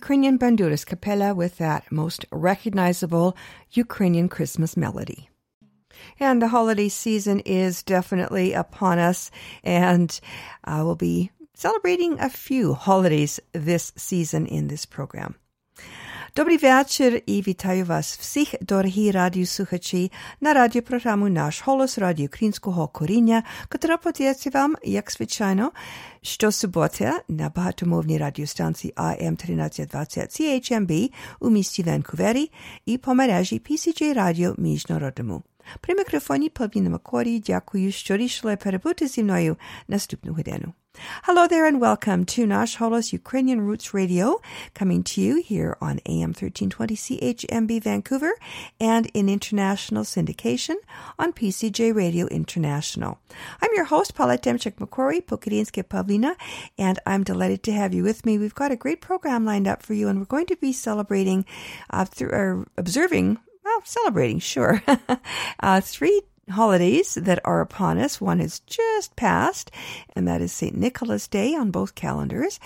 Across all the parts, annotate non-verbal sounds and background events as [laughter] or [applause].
Ukrainian Banduras Capella with that most recognizable Ukrainian Christmas melody. And the holiday season is definitely upon us, and uh, we'll be celebrating a few holidays this season in this program. Dobry večer i vitaju vas vsih dorhi radiju suhači na radio programu Naš holos radio Krinskog korinja, katera potjeci vam, jak svičajno, što subote na bahatomovni radiostanci AM 1320 CHMB u misti Vancouveri i po мережі PCJ Radio Міжнародному. При мікрофоні Павліна Макорі дякую, що рішили перебути зі мною наступну годину. Hello there and welcome to Nash Holos Ukrainian Roots Radio, coming to you here on AM 1320 CHMB Vancouver and in international syndication on PCJ Radio International. I'm your host, Paula Temchik Macquarie, Pokrinske Pavlina, and I'm delighted to have you with me. We've got a great program lined up for you, and we're going to be celebrating uh, through, or observing well, celebrating, sure. [laughs] uh, three holidays that are upon us. One has just passed, and that is St. Nicholas Day on both calendars.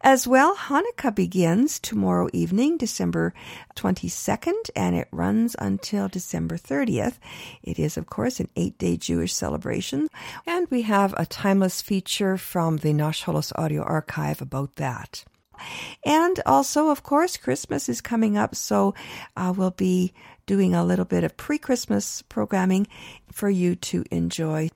As well, Hanukkah begins tomorrow evening, December 22nd, and it runs until December 30th. It is, of course, an eight day Jewish celebration. And we have a timeless feature from the Nash Holos audio archive about that. And also, of course, Christmas is coming up, so uh, we'll be doing a little bit of pre Christmas programming for you to enjoy.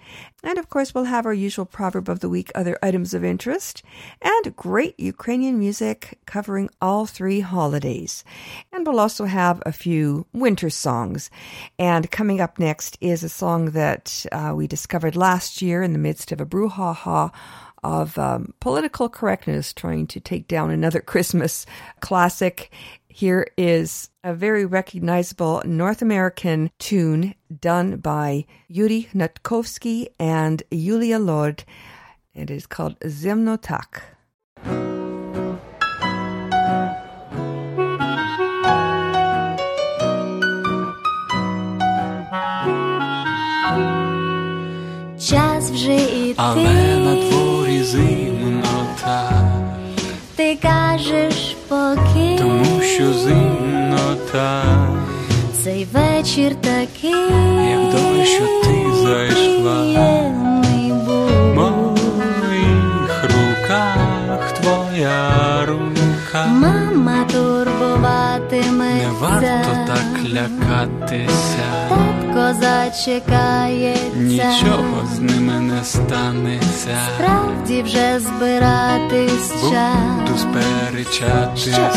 And of course, we'll have our usual proverb of the week, other items of interest, and great Ukrainian music covering all three holidays. And we'll also have a few winter songs. And coming up next is a song that uh, we discovered last year in the midst of a brouhaha of um, political correctness trying to take down another [laughs] Christmas classic. Here is a very recognizable North American tune done by Yuri Hnatkovsky and Yulia Lord. It is called Zemnotak. Час вже іти. Але на дворі зимнота, Ти кажеш зимнота, цей вечір такий, як вдома, що ти зайшла. приємний В моїх руках твоя рука. Мама турбуватиме. Не варто так лякатися, зачекається, нічого з ними не станеться. Правді вже збиратись час. Буду сперечатися,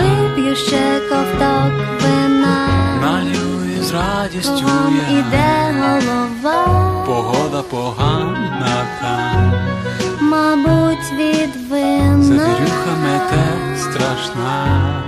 Вип'ю ще ковток вина, малюю з радістю Кругом я. іде голова, Погода погана там, мабуть, від завірюха вина. мете страшна,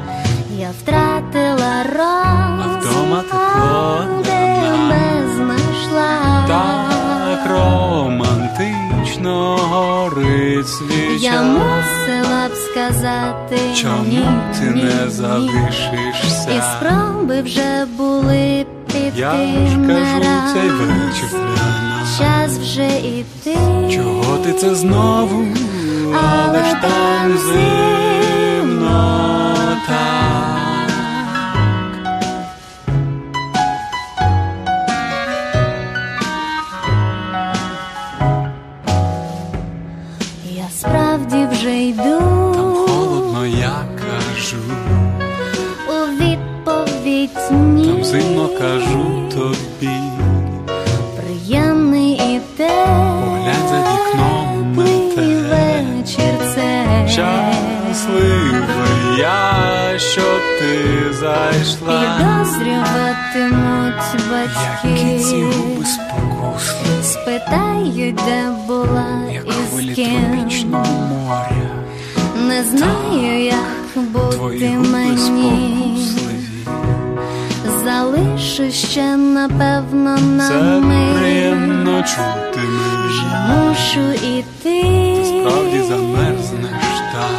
Я втратила розум, для тебе знайшла. Так романтично горить свіча. Я мусила б сказати Чому ні, ти ні, не залишишся? І спроби вже були піти Я ж не кажу, цей вечір. Час вже іти. Чого ти це знову? Але ж там зимнота. Я справді вже йду Там холодно, я кажу, у відповідь ні. там зимно кажу тобі. Губи спокусливі, Спитають, де була як і з ким. тропічного моря. Не знаю, як бути мені. Залишу ще, напевно, на Це мить. приємно чути Вже мушу іти. Справді замерзнеш так,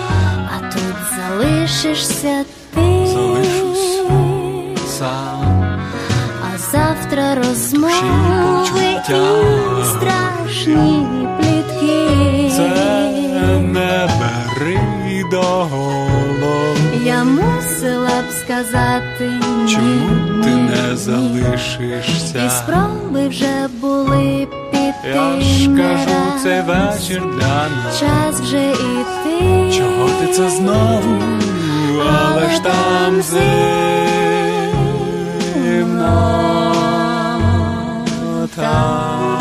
А тут залишишся ти. залишусь сам. А завтра розмови і страшні плітки. Це не бери до голови. я мусила б сказати ні. Чому ти не залишишся? І спроби вже були піти. Я ж кажу, цей вечір для нас. Час вже іти. Чого ти це знову? Але ж там зимно town.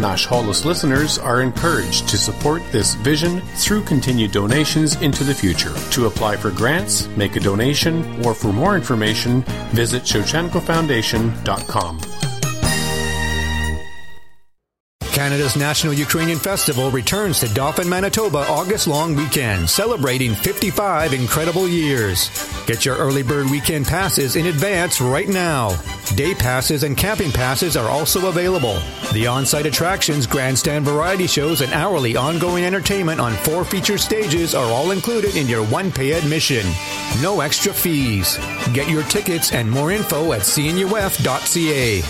Nash Holos listeners are encouraged to support this vision through continued donations into the future. To apply for grants, make a donation, or for more information, visit ShevchenkoFoundation.com. Canada's National Ukrainian Festival returns to Dauphin, Manitoba August long weekend, celebrating 55 incredible years. Get your early bird weekend passes in advance right now. Day passes and camping passes are also available. The on-site attractions, grandstand variety shows, and hourly ongoing entertainment on four feature stages are all included in your one-pay admission. No extra fees. Get your tickets and more info at cnuf.ca.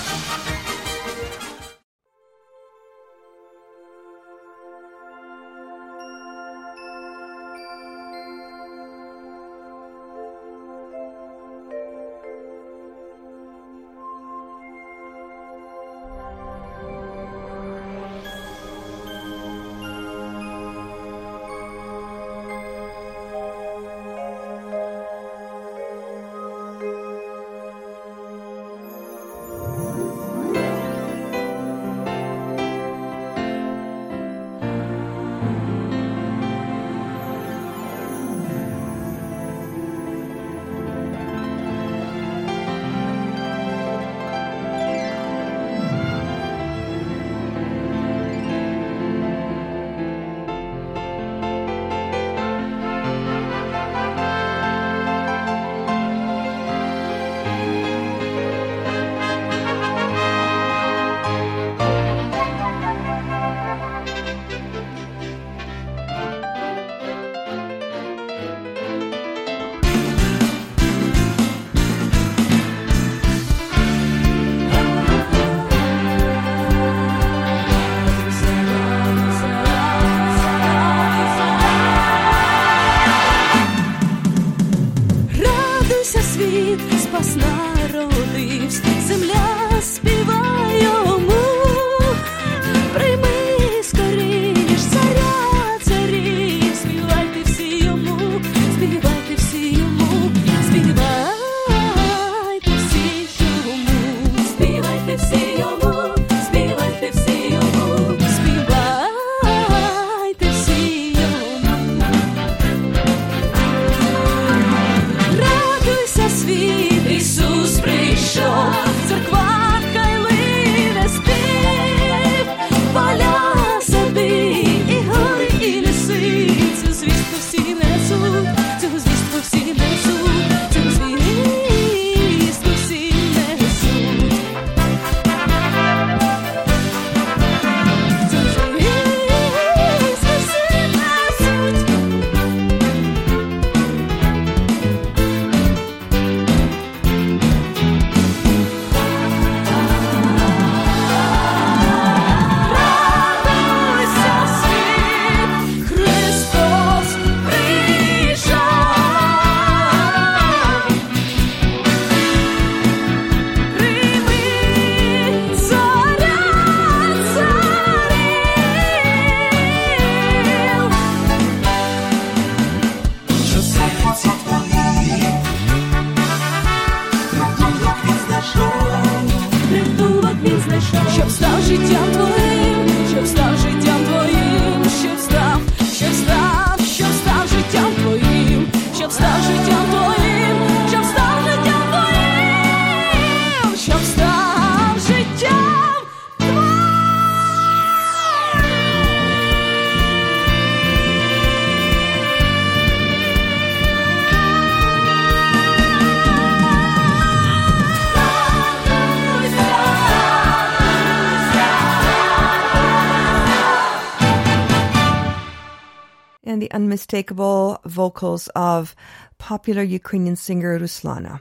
unmistakable vocals of popular Ukrainian singer Ruslana.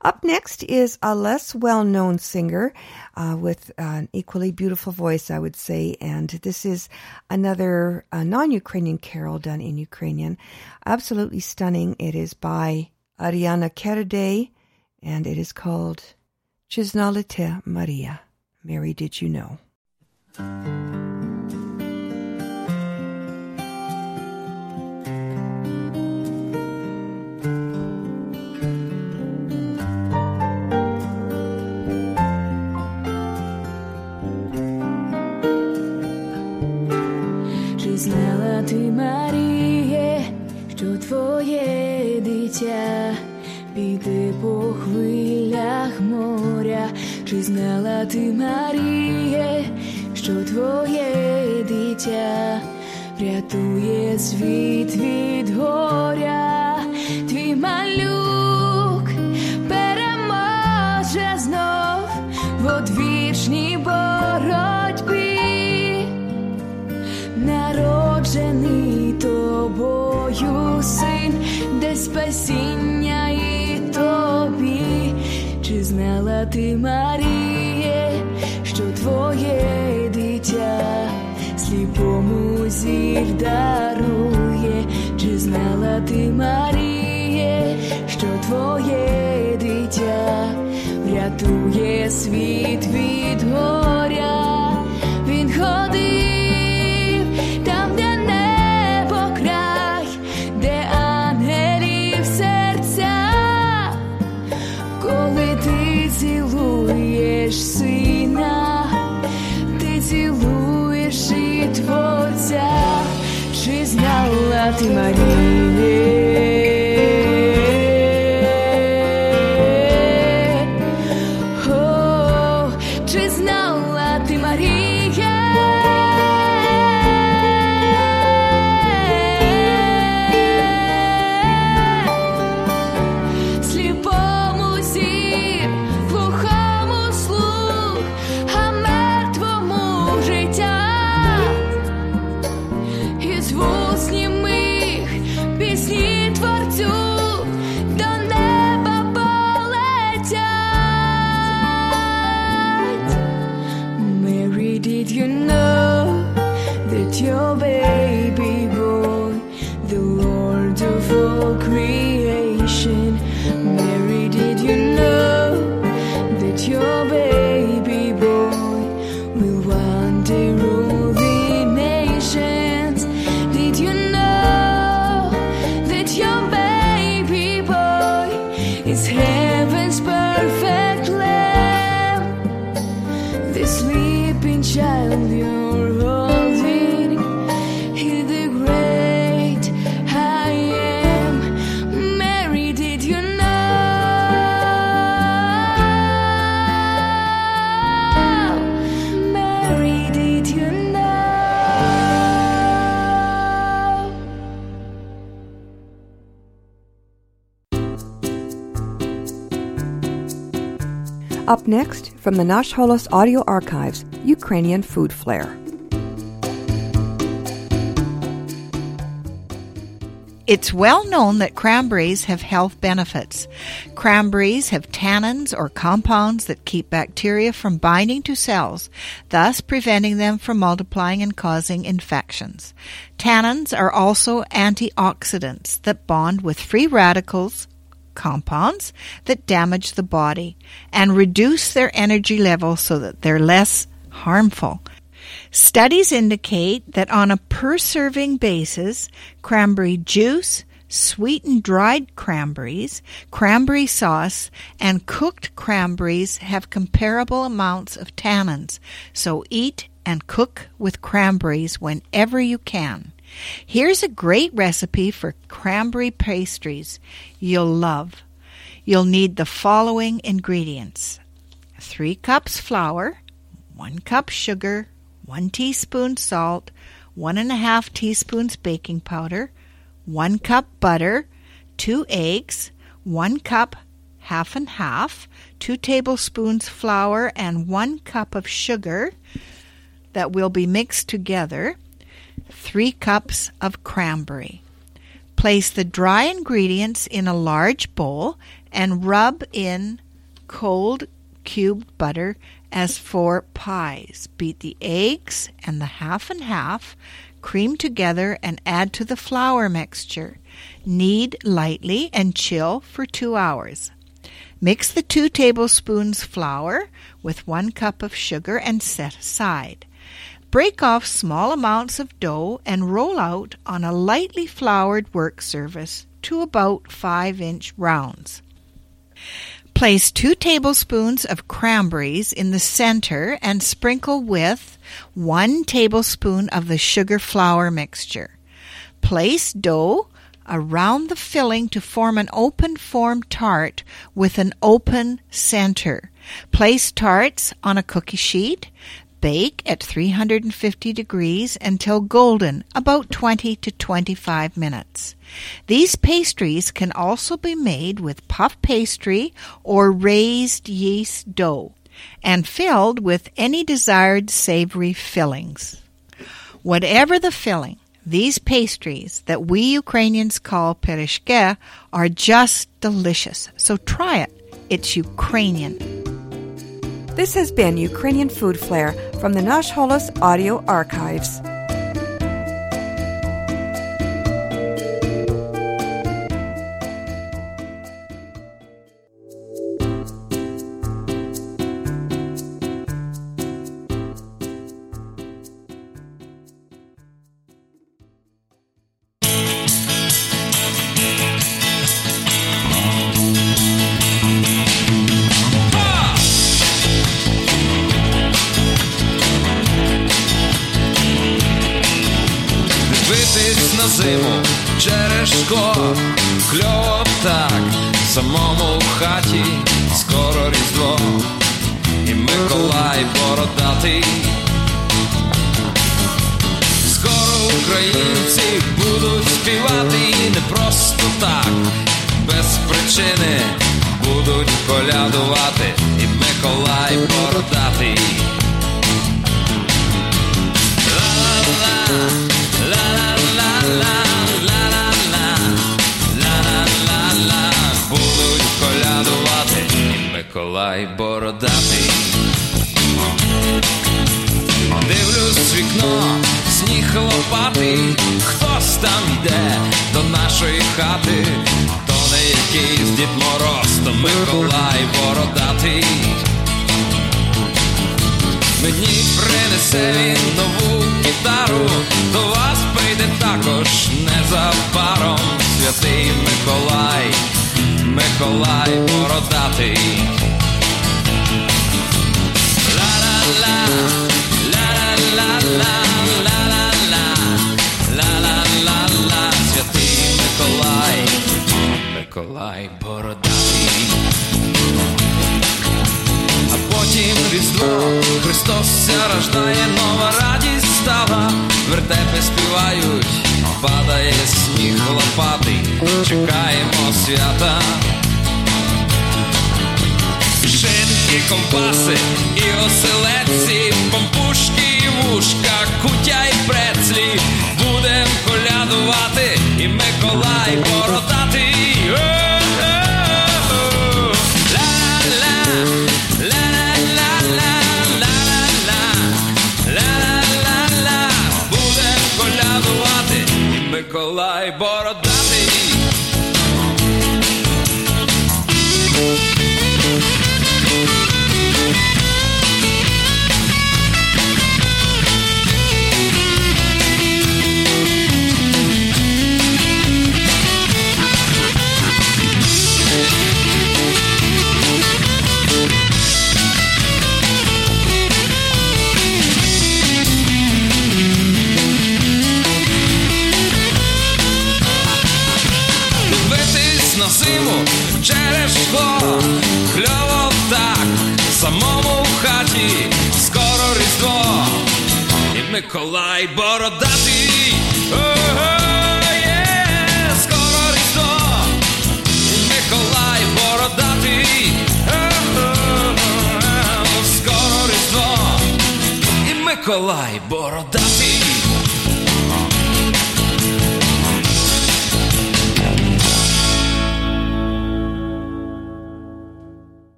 Up next is a less well known singer uh, with an equally beautiful voice, I would say. And this is another uh, non Ukrainian carol done in Ukrainian. Absolutely stunning. It is by Ariana Kerede and it is called Chiznalite Maria. Mary, did you know? Ти, Маріє, що твоє дитя піде по хвилях моря? Чи знала ти, Маріє, що твоє дитя врятує світ від горя? Твій малюк переможе знов в одвічній боротьбі народжений тобою син, де спасіння і тобі, чи знала ти, Маріє, що твоє дитя сліпому зір дарує, чи знала ти, Маріє, що твоє дитя врятує світ від горя, heaven's perfect Up next, from the Nash Holos Audio Archives, Ukrainian Food Flair. It's well known that cranberries have health benefits. Cranberries have tannins or compounds that keep bacteria from binding to cells, thus preventing them from multiplying and causing infections. Tannins are also antioxidants that bond with free radicals, compounds that damage the body and reduce their energy level so that they're less harmful. Studies indicate that on a per serving basis, cranberry juice, Sweetened dried cranberries, cranberry sauce, and cooked cranberries have comparable amounts of tannins, so eat and cook with cranberries whenever you can. Here's a great recipe for cranberry pastries you'll love. You'll need the following ingredients 3 cups flour, 1 cup sugar, 1 teaspoon salt, 1 and a half teaspoons baking powder, 1 cup butter, 2 eggs, 1 cup half and half, 2 tablespoons flour, and 1 cup of sugar that will be mixed together, 3 cups of cranberry. Place the dry ingredients in a large bowl and rub in cold cubed butter as for pies. Beat the eggs and the half and half, cream together, and add to the flour mixture. Knead lightly and chill for two hours. Mix the two tablespoons flour with one cup of sugar and set aside. Break off small amounts of dough and roll out on a lightly floured work surface to about 5 inch rounds. Place 2 tablespoons of cranberries in the center and sprinkle with 1 tablespoon of the sugar flour mixture. Place dough around the filling to form an open form tart with an open center. Place tarts on a cookie sheet. Bake at 350 degrees until golden, about 20 to 25 minutes. These pastries can also be made with puff pastry or raised yeast dough and filled with any desired savory fillings. Whatever the filling, these pastries that we Ukrainians call perishke are just delicious. So try it. It's Ukrainian. This has been Ukrainian Food Flair from the Nash Holos Audio Archives. На зиму через шкло, кльово так, самому в хаті, скоро різдво, і Миколай бородатий. Скоро українці будуть співати не просто так, без причини будуть колядувати, і Миколай бородатий. Ла-ла-ла, будуть колядувати, Миколай бородатий. Дивлюсь вікно, сніг лопатий, хтось там йде до нашої хати, то не якийсь Дід Мороз, то Миколай бородатий. Мені принесе він нову гітару, до вас прийде також незабаром святий Миколай, Миколай бородатий. Ла-ла-ла, ла-ла-ла-ла, Миколай, Миколай бородатий. Потім різдво, Христос рождає, нова радість стала, вертепи співають, падає сніг лопатий, чекаємо свята. Шинки, компаси і оселедці, пампушки і вушка, кутя й прецлі, будем колядувати, і Миколай бородатий.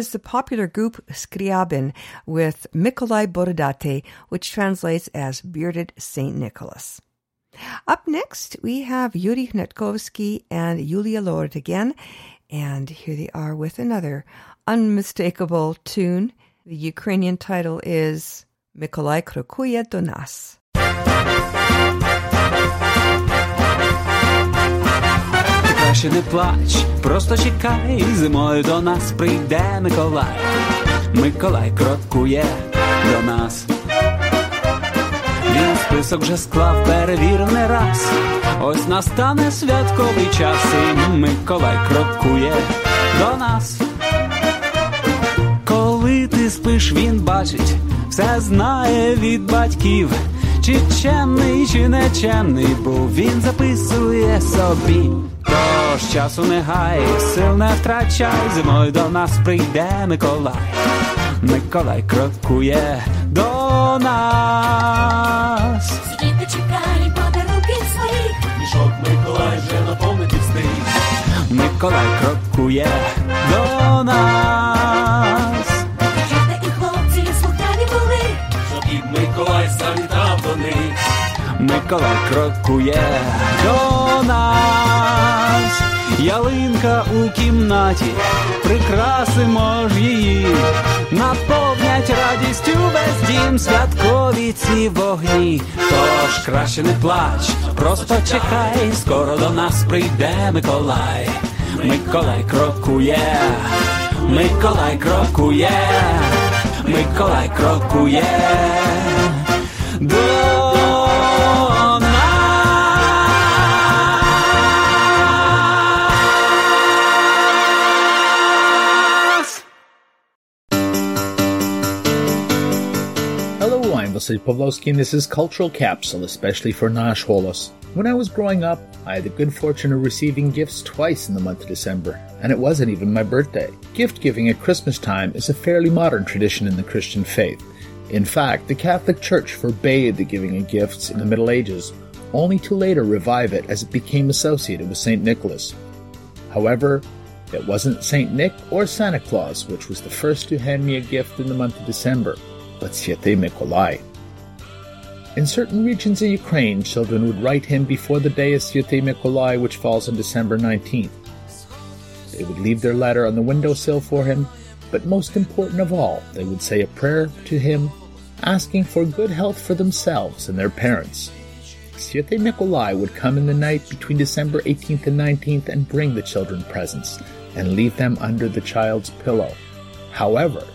Was the popular group Skriabin with Mikolai Borodate, which translates as Bearded Saint Nicholas. Up next, we have Yuri Hnatkovsky and Yulia Lord again, and here they are with another unmistakable tune. The Ukrainian title is Mikolai Krokuye do nas. Краще не плач, просто чекай, зимою до нас прийде Миколай. Миколай кроткує до нас. Він список вже склав, перевірив не раз. Ось настане святковий час, і Миколай кроткує до нас. Коли ти спиш, він бачить, все знає від батьків. Чи чемний, чи нечемний, бо він записує собі. Тож часу не гай, сил не втрачай, зимою до нас прийде Миколай. Миколай крокує до нас. Діти чекай подарунки своїх. Мішок Миколай вже наповнити встиг. Миколай крокує Миколай крокує до нас. Ялинка у кімнаті, прикрасимо ж її, наповнять радістю весь дім святкові ці вогні. Тож краще не плач, просто чекай, скоро до нас прийде Миколай. Миколай крокує, Миколай крокує, Миколай крокує. Hello, Pavlovsky, this is Cultural Capsule, especially for Nash Holos. When I was growing up, I had the good fortune of receiving gifts twice in the month of December, and it wasn't even my birthday. Gift giving at Christmas time is a fairly modern tradition in the Christian faith. In fact, the Catholic Church forbade the giving of gifts in the Middle Ages, only to later revive it as it became associated with St. Nicholas. However, it wasn't St. Nick or Santa Claus which was the first to hand me a gift in the month of December, but Święty Mikołaj. In certain regions of Ukraine, children would write him before the day of Święty Mikołaj, which falls on December 19th. They would leave their letter on the windowsill for him, but most important of all, they would say a prayer to him, asking for good health for themselves and their parents. Święty Mikołaj would come in the night between December 18th and 19th and bring the children presents and leave them under the child's pillow. However,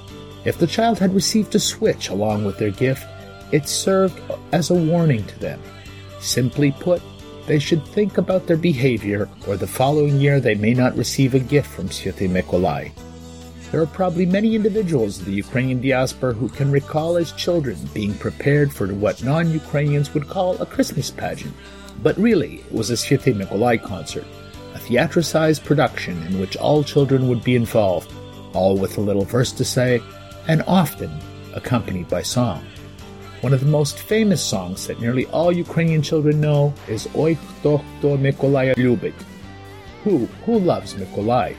if the child had received a switch along with their gift, it served as a warning to them. Simply put, they should think about their behavior, or the following year they may not receive a gift from Święty Mikołaj. There are probably many individuals of the Ukrainian diaspora who can recall as children being prepared for what non Ukrainians would call a Christmas pageant. But really, it was a Święty Mikołaj concert, a theatricized production in which all children would be involved, all with a little verse to say, and often accompanied by song. One of the most famous songs that nearly all Ukrainian children know is Oi Kto Kto Mykolaya Lubit. Who, who loves Mykolai?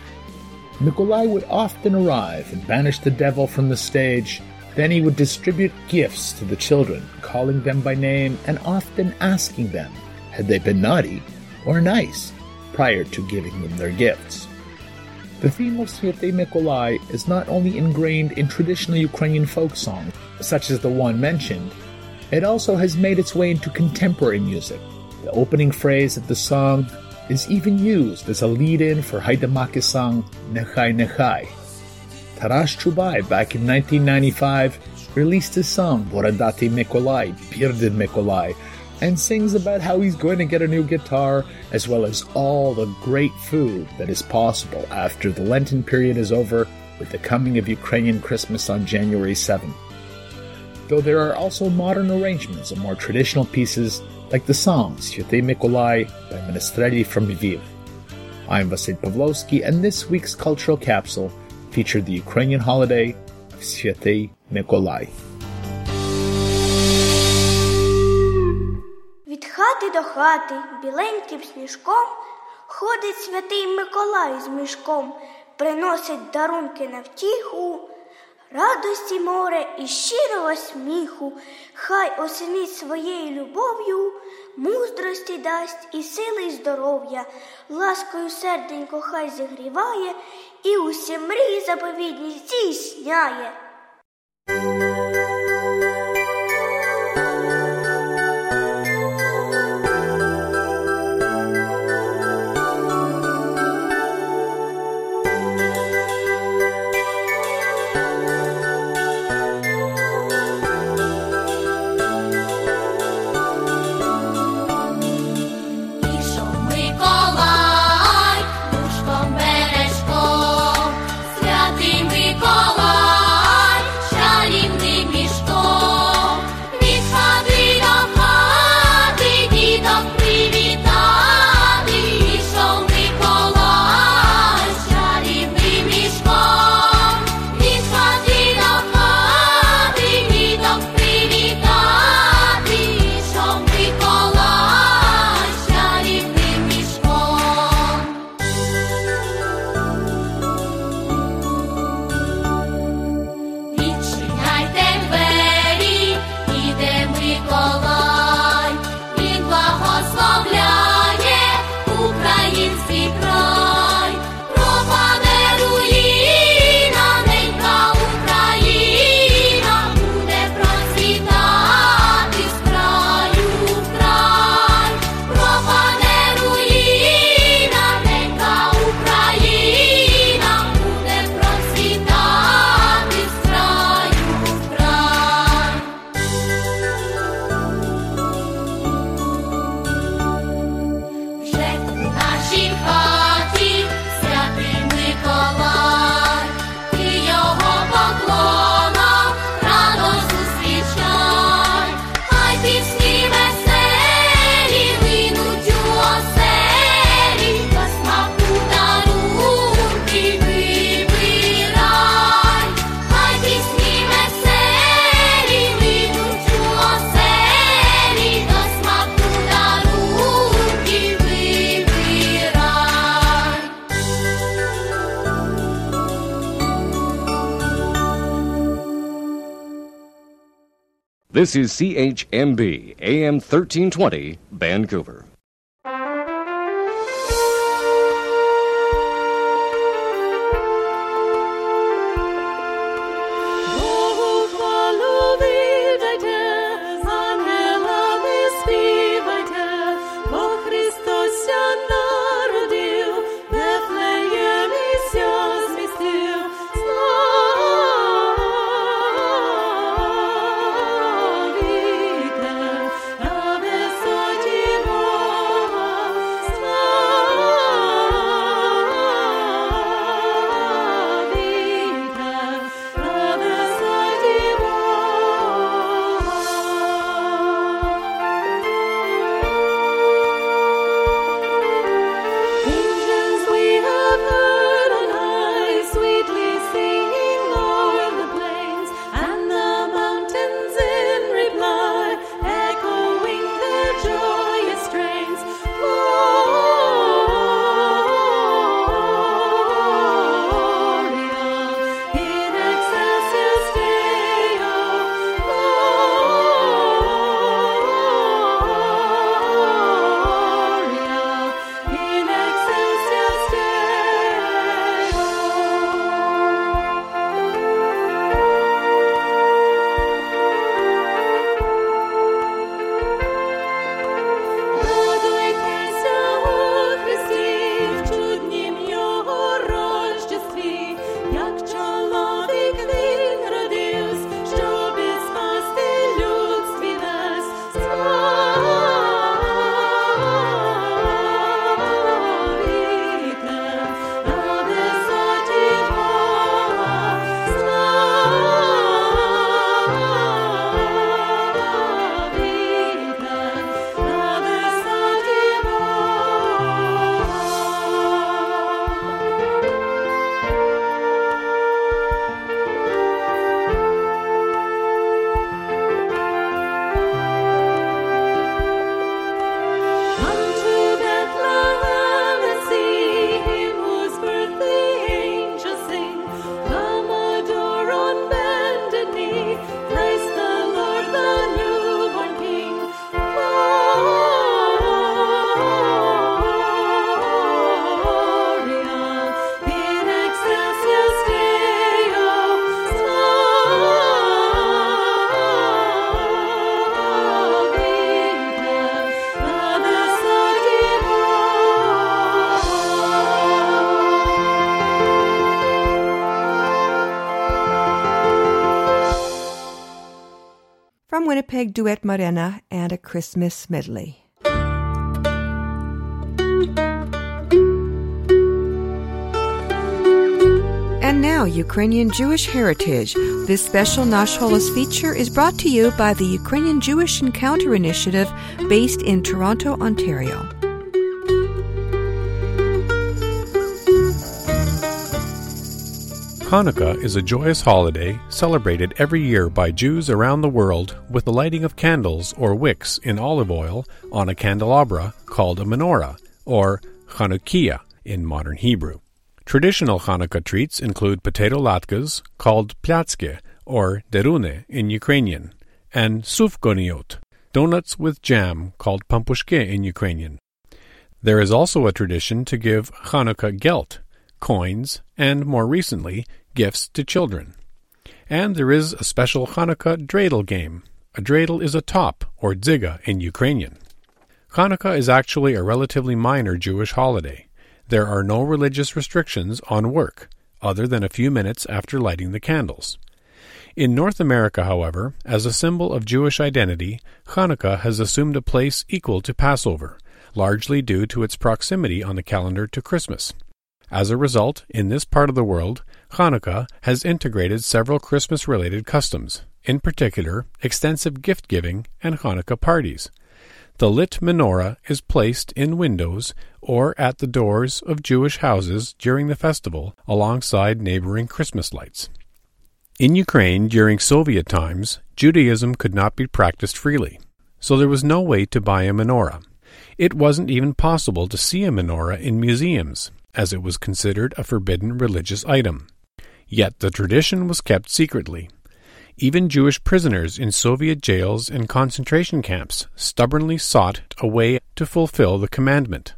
Mykolai would often arrive and banish the devil from the stage. Then he would distribute gifts to the children, calling them by name and often asking them had they been naughty or nice prior to giving them their gifts. The theme of Święty Mykolai is not only ingrained in traditional Ukrainian folk songs, such as the one mentioned, it also has made its way into contemporary music. The opening phrase of the song is even used as a lead-in for Haidamaki's song Nechai Nechai. Taras Chubai, back in 1995, released his song Borodati Mykolai, Bearded Mykolai, and sings about how he's going to get a new guitar, as well as all the great food that is possible after the Lenten period is over with the coming of Ukrainian Christmas on January 7th though there are also modern arrangements of more traditional pieces like the song Святий Миколай by Menestrelli from Lviv. I'm Vasil Pavlovsky, and this week's cultural capsule featured the Ukrainian holiday of Святий Миколай. Від хати до хати біленьким сніжком ходить святий Миколай з мішком, приносить дарунки на втіху, Радості море і щирого сміху, хай осенить своєю любов'ю, мудрості дасть і сили, й здоров'я, ласкою серденько хай зігріває, і усі мрії заповідні здійсняє. This is CHMB AM 1320, Vancouver. Winnipeg, Duet Morena and a Christmas medley. And now, Ukrainian Jewish Heritage. This special Nash Holos feature is brought to you by the Ukrainian Jewish Encounter Initiative based in Toronto, Ontario. Hanukkah is a joyous holiday celebrated every year by Jews around the world with the lighting of candles or wicks in olive oil on a candelabra called a menorah, or Chanukiah in modern Hebrew. Traditional Hanukkah treats include potato latkes called platzke or derune in Ukrainian, and sufganiyot, donuts with jam called pampushke in Ukrainian. There is also a tradition to give Hanukkah gelt, coins, and more recently, gifts to children. And there is a special Hanukkah dreidel game. A dreidel is a top, or dziga in Ukrainian. Hanukkah is actually a relatively minor Jewish holiday. There are no religious restrictions on work, other than a few minutes after lighting the candles. In North America, however, as a symbol of Jewish identity, Hanukkah has assumed a place equal to Passover, largely due to its proximity on the calendar to Christmas. As a result, in this part of the world, Hanukkah has integrated several Christmas related customs, in particular, extensive gift giving and Hanukkah parties. The lit menorah is placed in windows or at the doors of Jewish houses during the festival alongside neighboring Christmas lights. In Ukraine during Soviet times, Judaism could not be practiced freely, so there was no way to buy a menorah. It wasn't even possible to see a menorah in museums, as it was considered a forbidden religious item. Yet the tradition was kept secretly. Even Jewish prisoners in Soviet jails and concentration camps stubbornly sought a way to fulfill the commandment.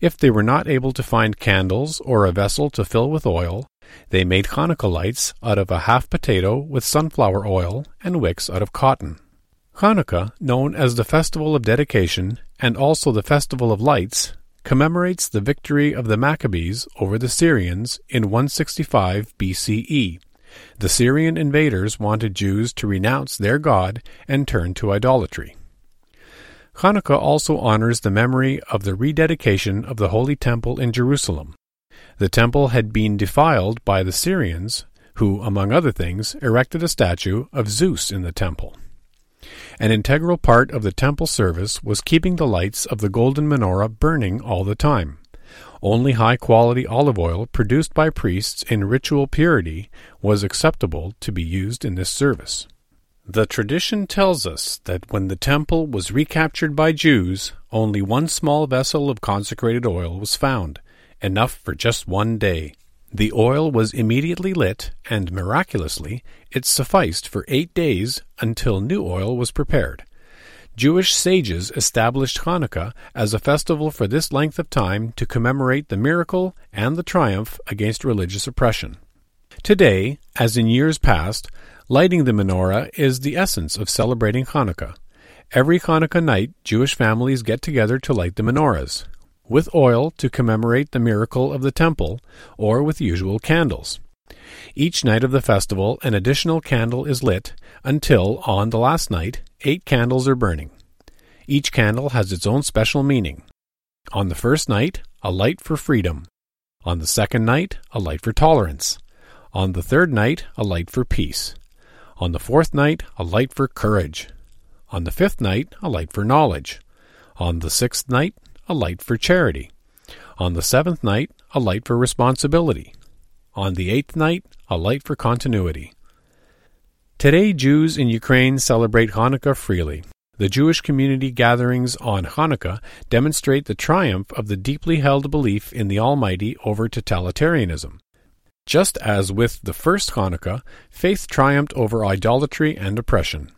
If they were not able to find candles or a vessel to fill with oil, they made Hanukkah lights out of a half potato with sunflower oil and wicks out of cotton. Hanukkah, known as the Festival of Dedication and also the Festival of Lights, commemorates the victory of the Maccabees over the Syrians in 165 BCE. The Syrian invaders wanted Jews to renounce their God and turn to idolatry. Hanukkah also honors the memory of the rededication of the Holy Temple in Jerusalem. The temple had been defiled by the Syrians, who, among other things, erected a statue of Zeus in the temple. An integral part of the temple service was keeping the lights of the golden menorah burning all the time. Only high quality olive oil produced by priests in ritual purity was acceptable to be used in this service. The tradition tells us that when the temple was recaptured by Jews, only one small vessel of consecrated oil was found, enough for just one day. The oil was immediately lit, and miraculously, it sufficed for eight days until new oil was prepared. Jewish sages established Hanukkah as a festival for this length of time to commemorate the miracle and the triumph against religious oppression. Today, as in years past, lighting the menorah is the essence of celebrating Hanukkah. Every Hanukkah night, Jewish families get together to light the menorahs, with oil to commemorate the miracle of the temple, or with usual candles. Each night of the festival, an additional candle is lit until, on the last night, eight candles are burning. Each candle has its own special meaning. On the first night, a light for freedom. On the second night, a light for tolerance. On the third night, a light for peace. On the fourth night, a light for courage. On the fifth night, a light for knowledge. On the sixth night, a light for charity. On the seventh night, a light for responsibility. On the eighth night, a light for continuity. Today, Jews in Ukraine celebrate Hanukkah freely. The Jewish community gatherings on Hanukkah demonstrate the triumph of the deeply held belief in the Almighty over totalitarianism. Just as with the first Hanukkah, faith triumphed over idolatry and oppression.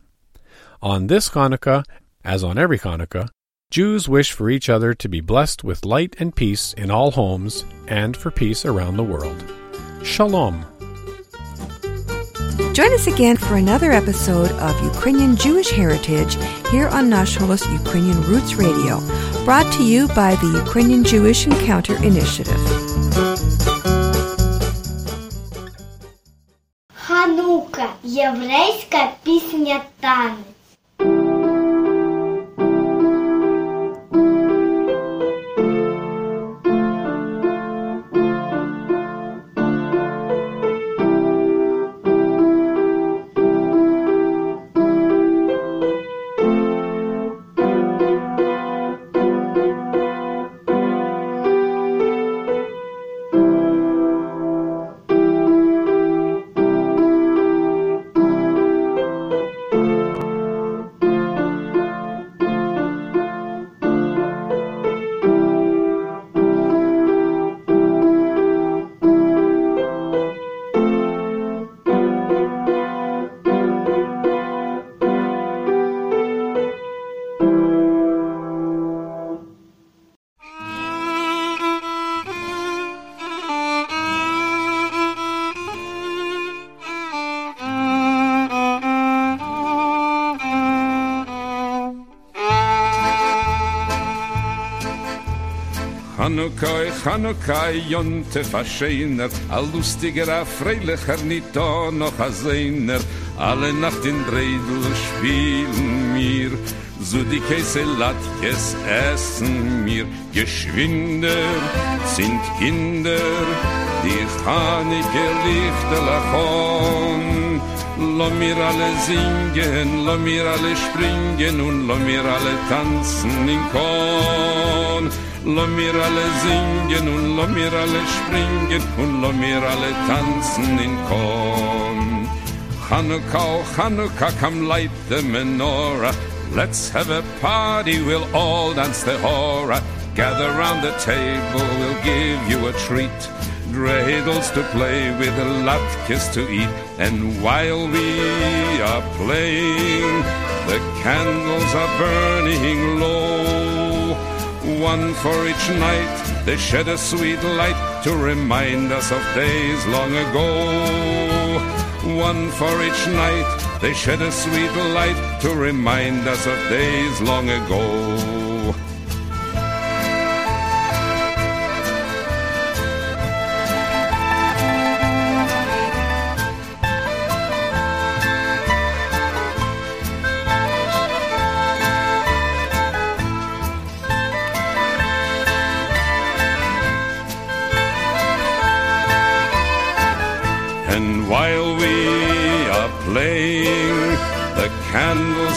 On this Hanukkah, as on every Hanukkah, Jews wish for each other to be blessed with light and peace in all homes and for peace around the world. Shalom. Join us again for another episode of Ukrainian Jewish Heritage here on Nash Holos Ukrainian Roots Radio, brought to you by the Ukrainian Jewish Encounter Initiative. Hanukkah, єврейська пісня. Chanukah, Chanukah, Jontef a lustiger, a freilicher, nicht da noch a seiner. Alle Nacht in Bredel spielen mir, so die Käse Latkes essen mir. Geschwinder sind Kinder, die Chanike Lichter lachon. Lo mir alle singen, lo mir alle springen und lo mir alle tanzen in Korn. Lo mir alle singen und lo mir alle springen und lo mir alle tanzen in Korn. Hanukkah, oh Hanukkah, come light the menorah. Let's have a party, we'll all dance the hora. Gather round the table, we'll give you a treat. Dreidels to play with, latkes to eat. And while we are playing, the candles are burning low. One for each night, they shed a sweet light to remind us of days long ago. One for each night, they shed a sweet light to remind us of days long ago.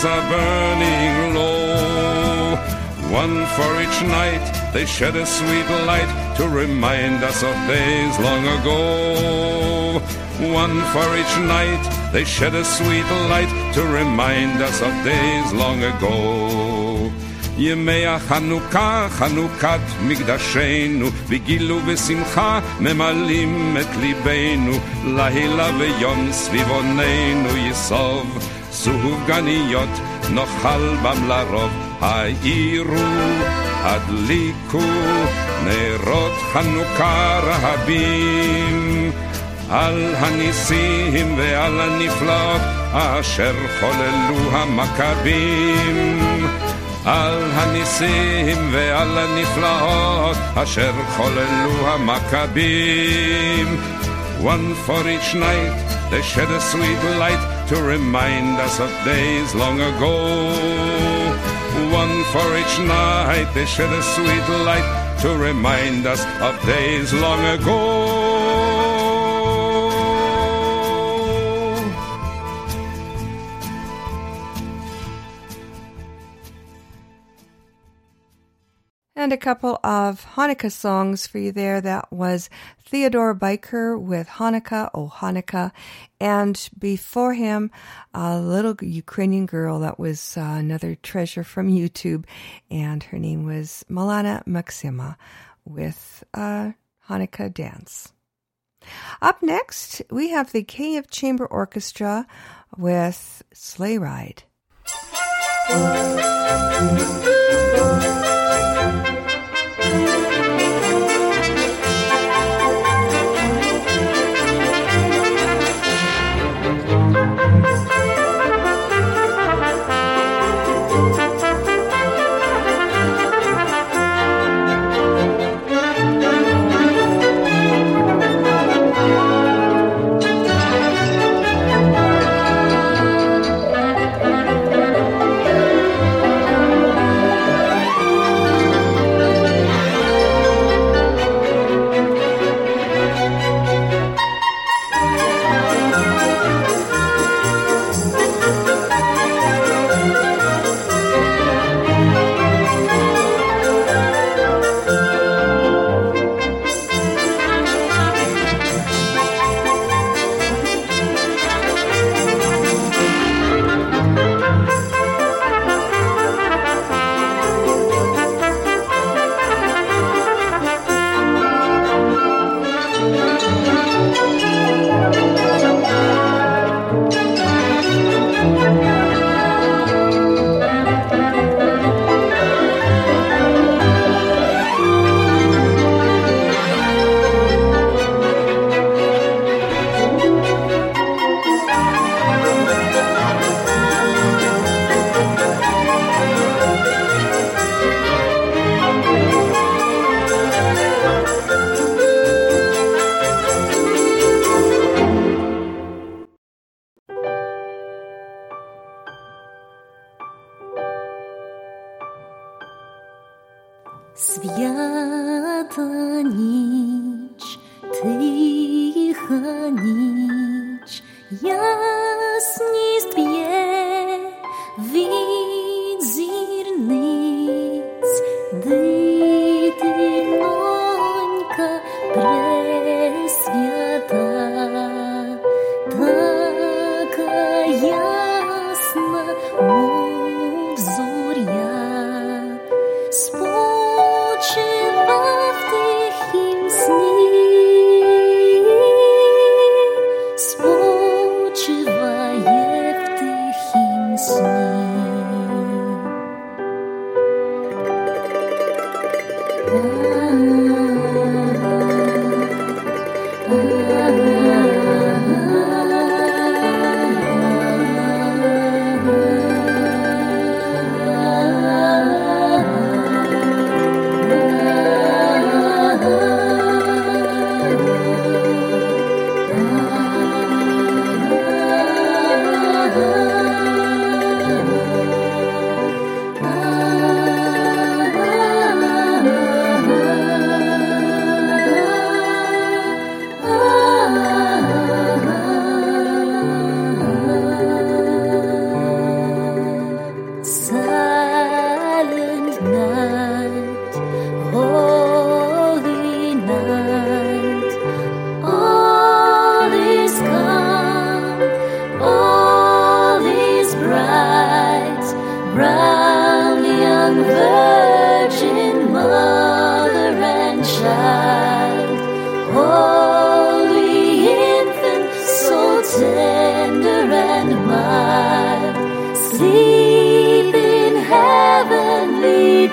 candles are burning low. One for each night, they shed a sweet light to remind us of days long ago. One for each night, they shed a sweet light to remind us of days long ago. ימי החנוכה, חנוכת מקדשנו, בגילו ושמחה ממלאים את ליבנו, לילה ויום סביבוננו יסוב, סוב גניות נאכל בם לרוב, העירו, הדליקו, נרות חנוכה רהבים. על הניסים ועל הנפלאות אשר חוללו המכבים. על הניסים ועל הנפלאות אשר חוללו המכבים. One for each night they shed a sweet light to remind us of days long ago. One for each night they shed a sweet light to remind us of days long ago. And a couple of Hanukkah songs for you there. That was Theodore Bikel with Hanukkah, Oh Hanukkah. And before him, a little Ukrainian girl that was uh, another treasure from YouTube. And her name was Milana Maxima with uh, Hanukkah Dance. Up next, we have the Kiev Chamber Orchestra with Sleigh Ride. Свята ніч, тиха ніч, ясна.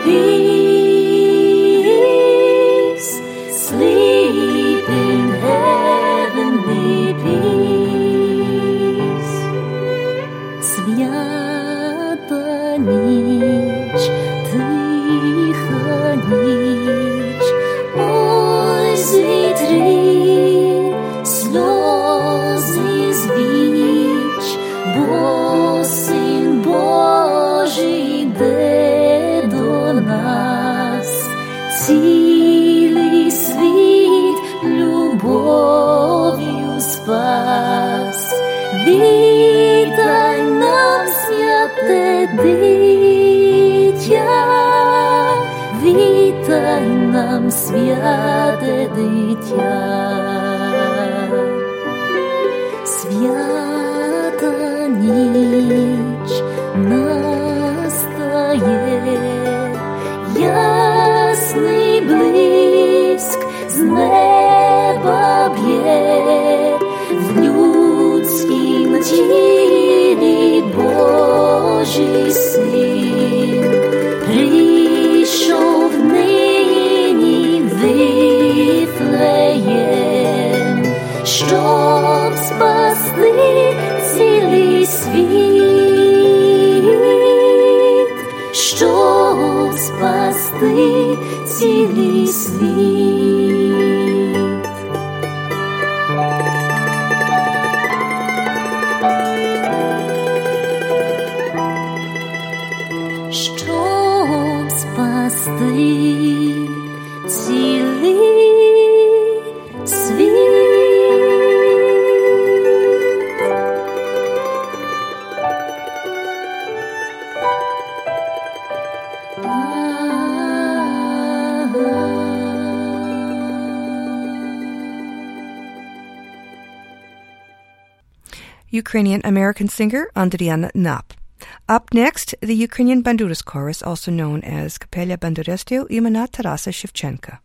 你 Ukrainian American singer Andriana Nap. Up next, the Ukrainian Bandurist Chorus, also known as Kapelya Bandurestio Imena Tarasa Shevchenko.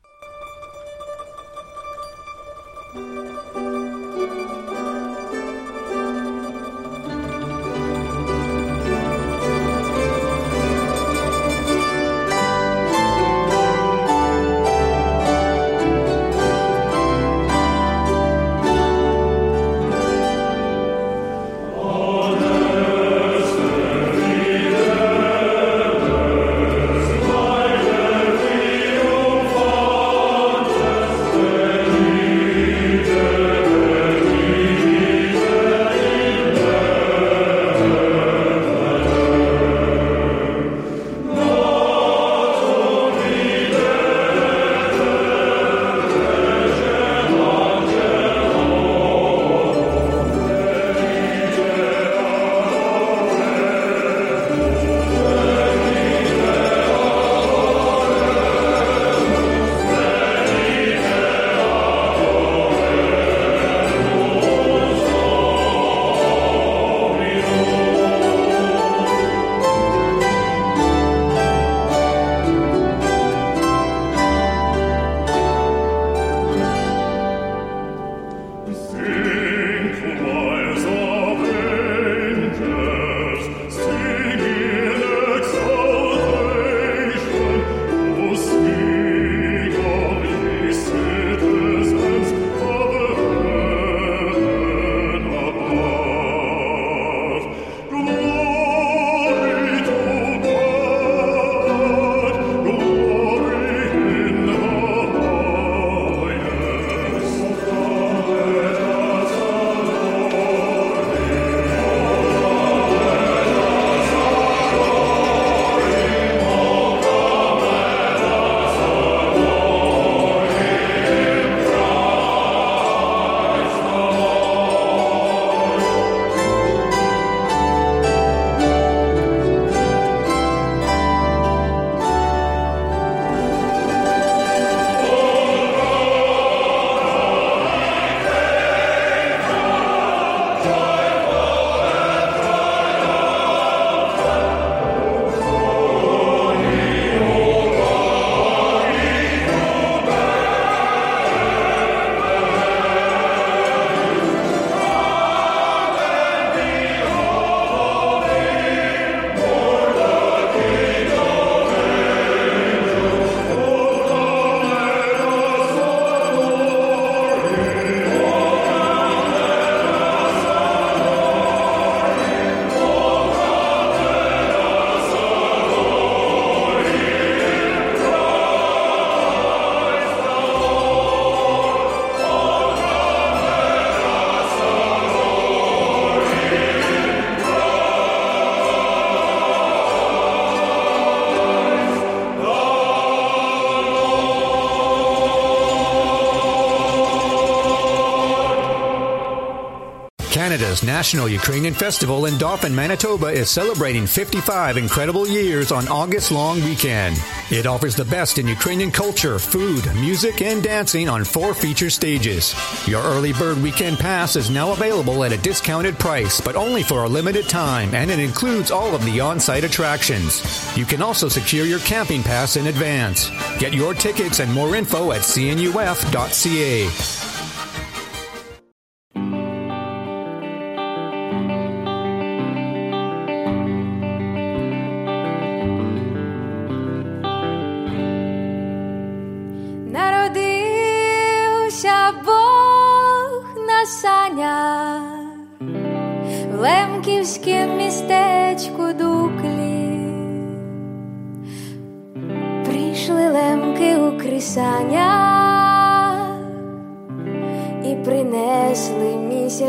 Canada's National Ukrainian Festival in Dauphin, Manitoba is celebrating 55 incredible years on August long weekend. It offers the best in Ukrainian culture, food, music, and dancing on four feature stages. Your early bird weekend pass is now available at a discounted price, but only for a limited time, and it includes all of the on-site attractions. You can also secure your camping pass in advance. Get your tickets and more info at cnuf.ca.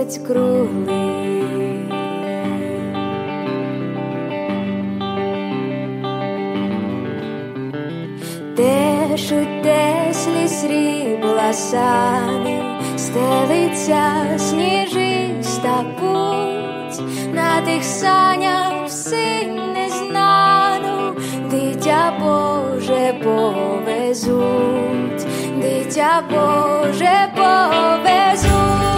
місяць круглий. Тешуть теслі срібла сани, стелиться сніжиста путь, на тих санях всі незнану, дитя Боже повезуть, дитя Боже повезуть.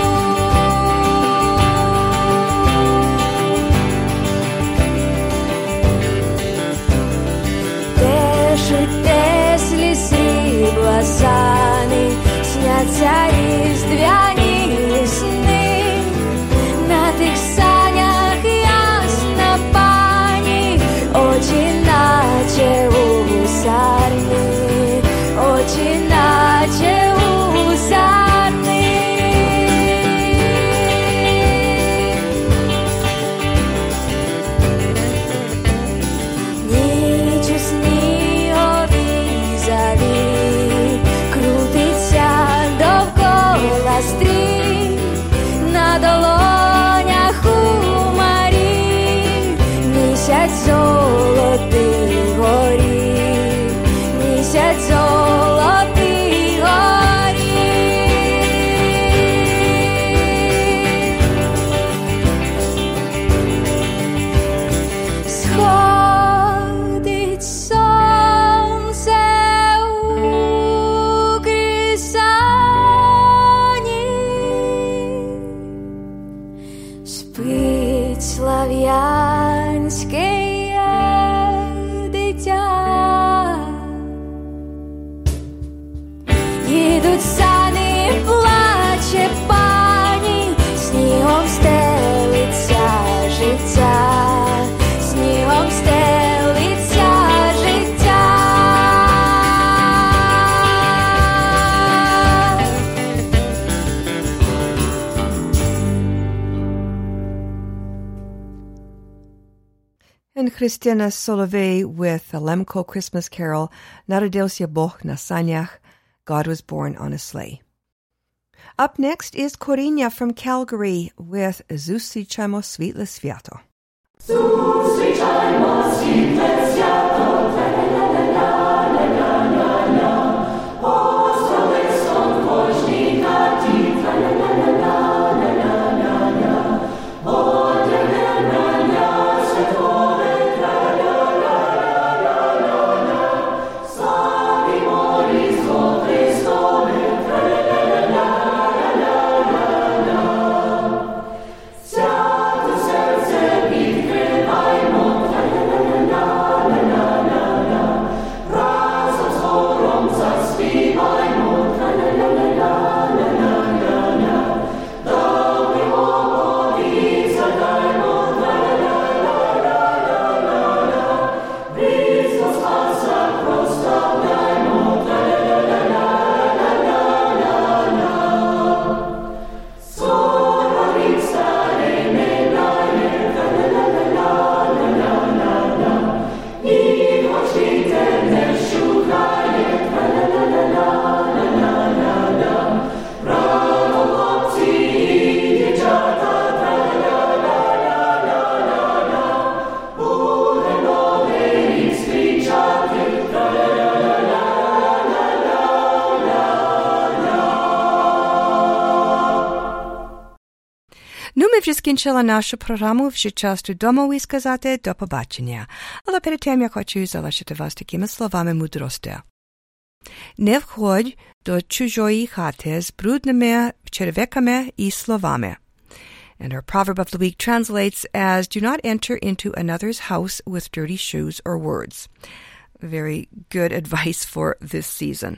фазани, снятся різдвяні. Kristina Solovey with a Lemko Christmas carol, Narodil się Boh God was born on a sleigh. Up next is Corinna from Calgary with Zusicamo Svitle Sviato. Zusicamo Svitle Sviato. вже скінчила нашу програму, вже час додому і сказати до побачення. Але перед тим я хочу залишити вас такими словами мудрості. Не входь до чужої хати з брудними черевиками і словами. And our proverb of the week translates as Do not enter into another's house with dirty shoes or words. Very good advice for this season.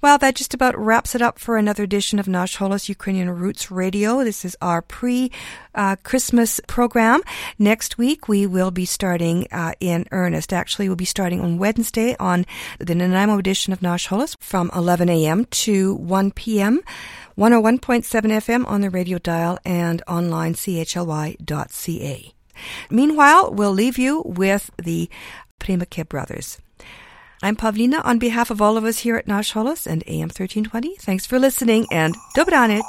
Well, that just about wraps it up for another edition of Nash Holos Ukrainian Roots Radio. This is our pre uh, Christmas program. Next week, we will be starting uh, in earnest. Actually, we'll be starting on Wednesday on the Nanaimo edition of Nash Holos from 11 a.m. to 1 p.m. 101.7 FM on the radio dial and online chly.ca. Meanwhile, we'll leave you with the Primake Brothers. I'm Pavlina on behalf of all of us here at Nash Holos and AM 1320. Thanks for listening and Dobranich.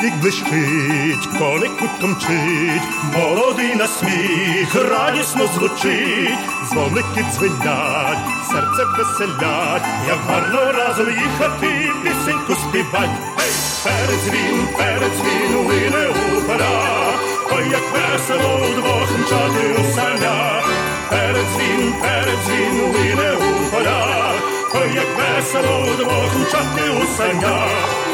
Сніг блищить, коник кутко мчить, молодий на сміх, радісно звучить, дзвоники дзвенять, серце веселять, як гарно разом їхати, пісеньку співать. Ей, передзвін, передзвін, лине у полях, ой, як весело удвох мчати у санях. Передзвін, передзвін, лине у полях, ой, як весело удвох мчати у санях.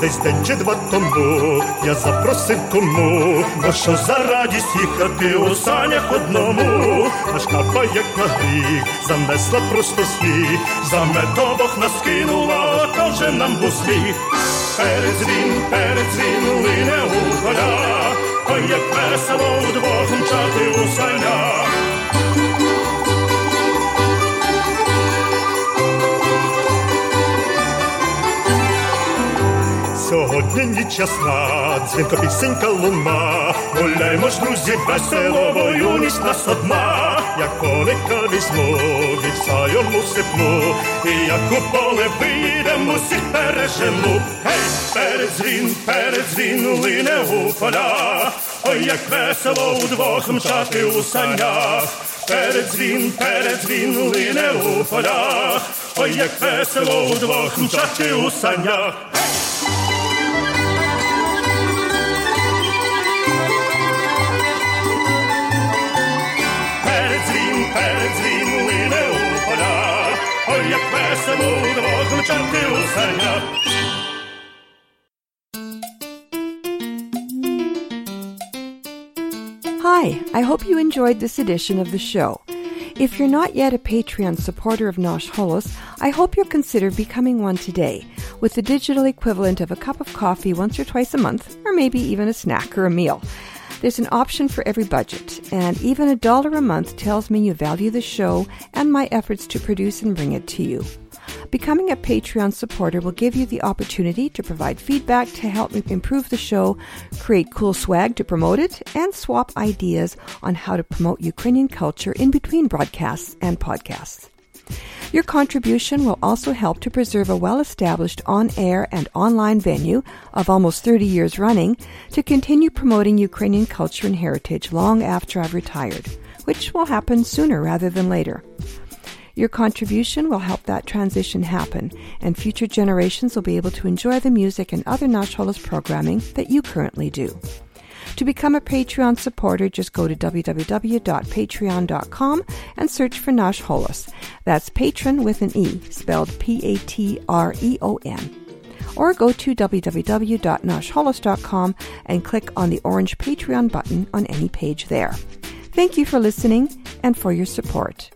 Десь день чи два тому я запросив кому, бо що за радість їхати у санях одному, аж капа, як на гріх, занесла просто сніг, за медовох нас кинула, вже нам був сміх. Передзвін, передзвін, лине у поля, ой, як весело вдвох мчати у санях. Сьогодні ніч ясна, дзвінка пісенька луна, гуляймо ж, друзі, весело, бо юність нас одна, як коника візьму, йому сипну, і як у поле виїдемо, всіх пережену. Гей, передзвін, передзвін, лине у поля, ой, як весело удвох мчати у санях. Передзвін, передзвін, лине у полях, ой, як весело удвох мчати у санях. Hi, I hope you enjoyed this edition of the show. If you're not yet a Patreon supporter of Nash Holos, I hope you'll consider becoming one today, with the digital equivalent of a cup of coffee once or twice a month, or maybe even a snack or a meal. There's an option for every budget, and even a dollar a month tells me you value the show and my efforts to produce and bring it to you. Becoming a Patreon supporter will give you the opportunity to provide feedback to help me improve the show, create cool swag to promote it, and swap ideas on how to promote Ukrainian culture in between broadcasts and podcasts. Your contribution will also help to preserve a well established on air and online venue of almost 30 years running to continue promoting Ukrainian culture and heritage long after I've retired, which will happen sooner rather than later. Your contribution will help that transition happen, and future generations will be able to enjoy the music and other Nash Holos programming that you currently do. To become a Patreon supporter, just go to www.patreon.com and search for Holos. That's patron with an E, spelled P A T R E O N. Or go to www.nashholos.com and click on the orange Patreon button on any page there. Thank you for listening and for your support.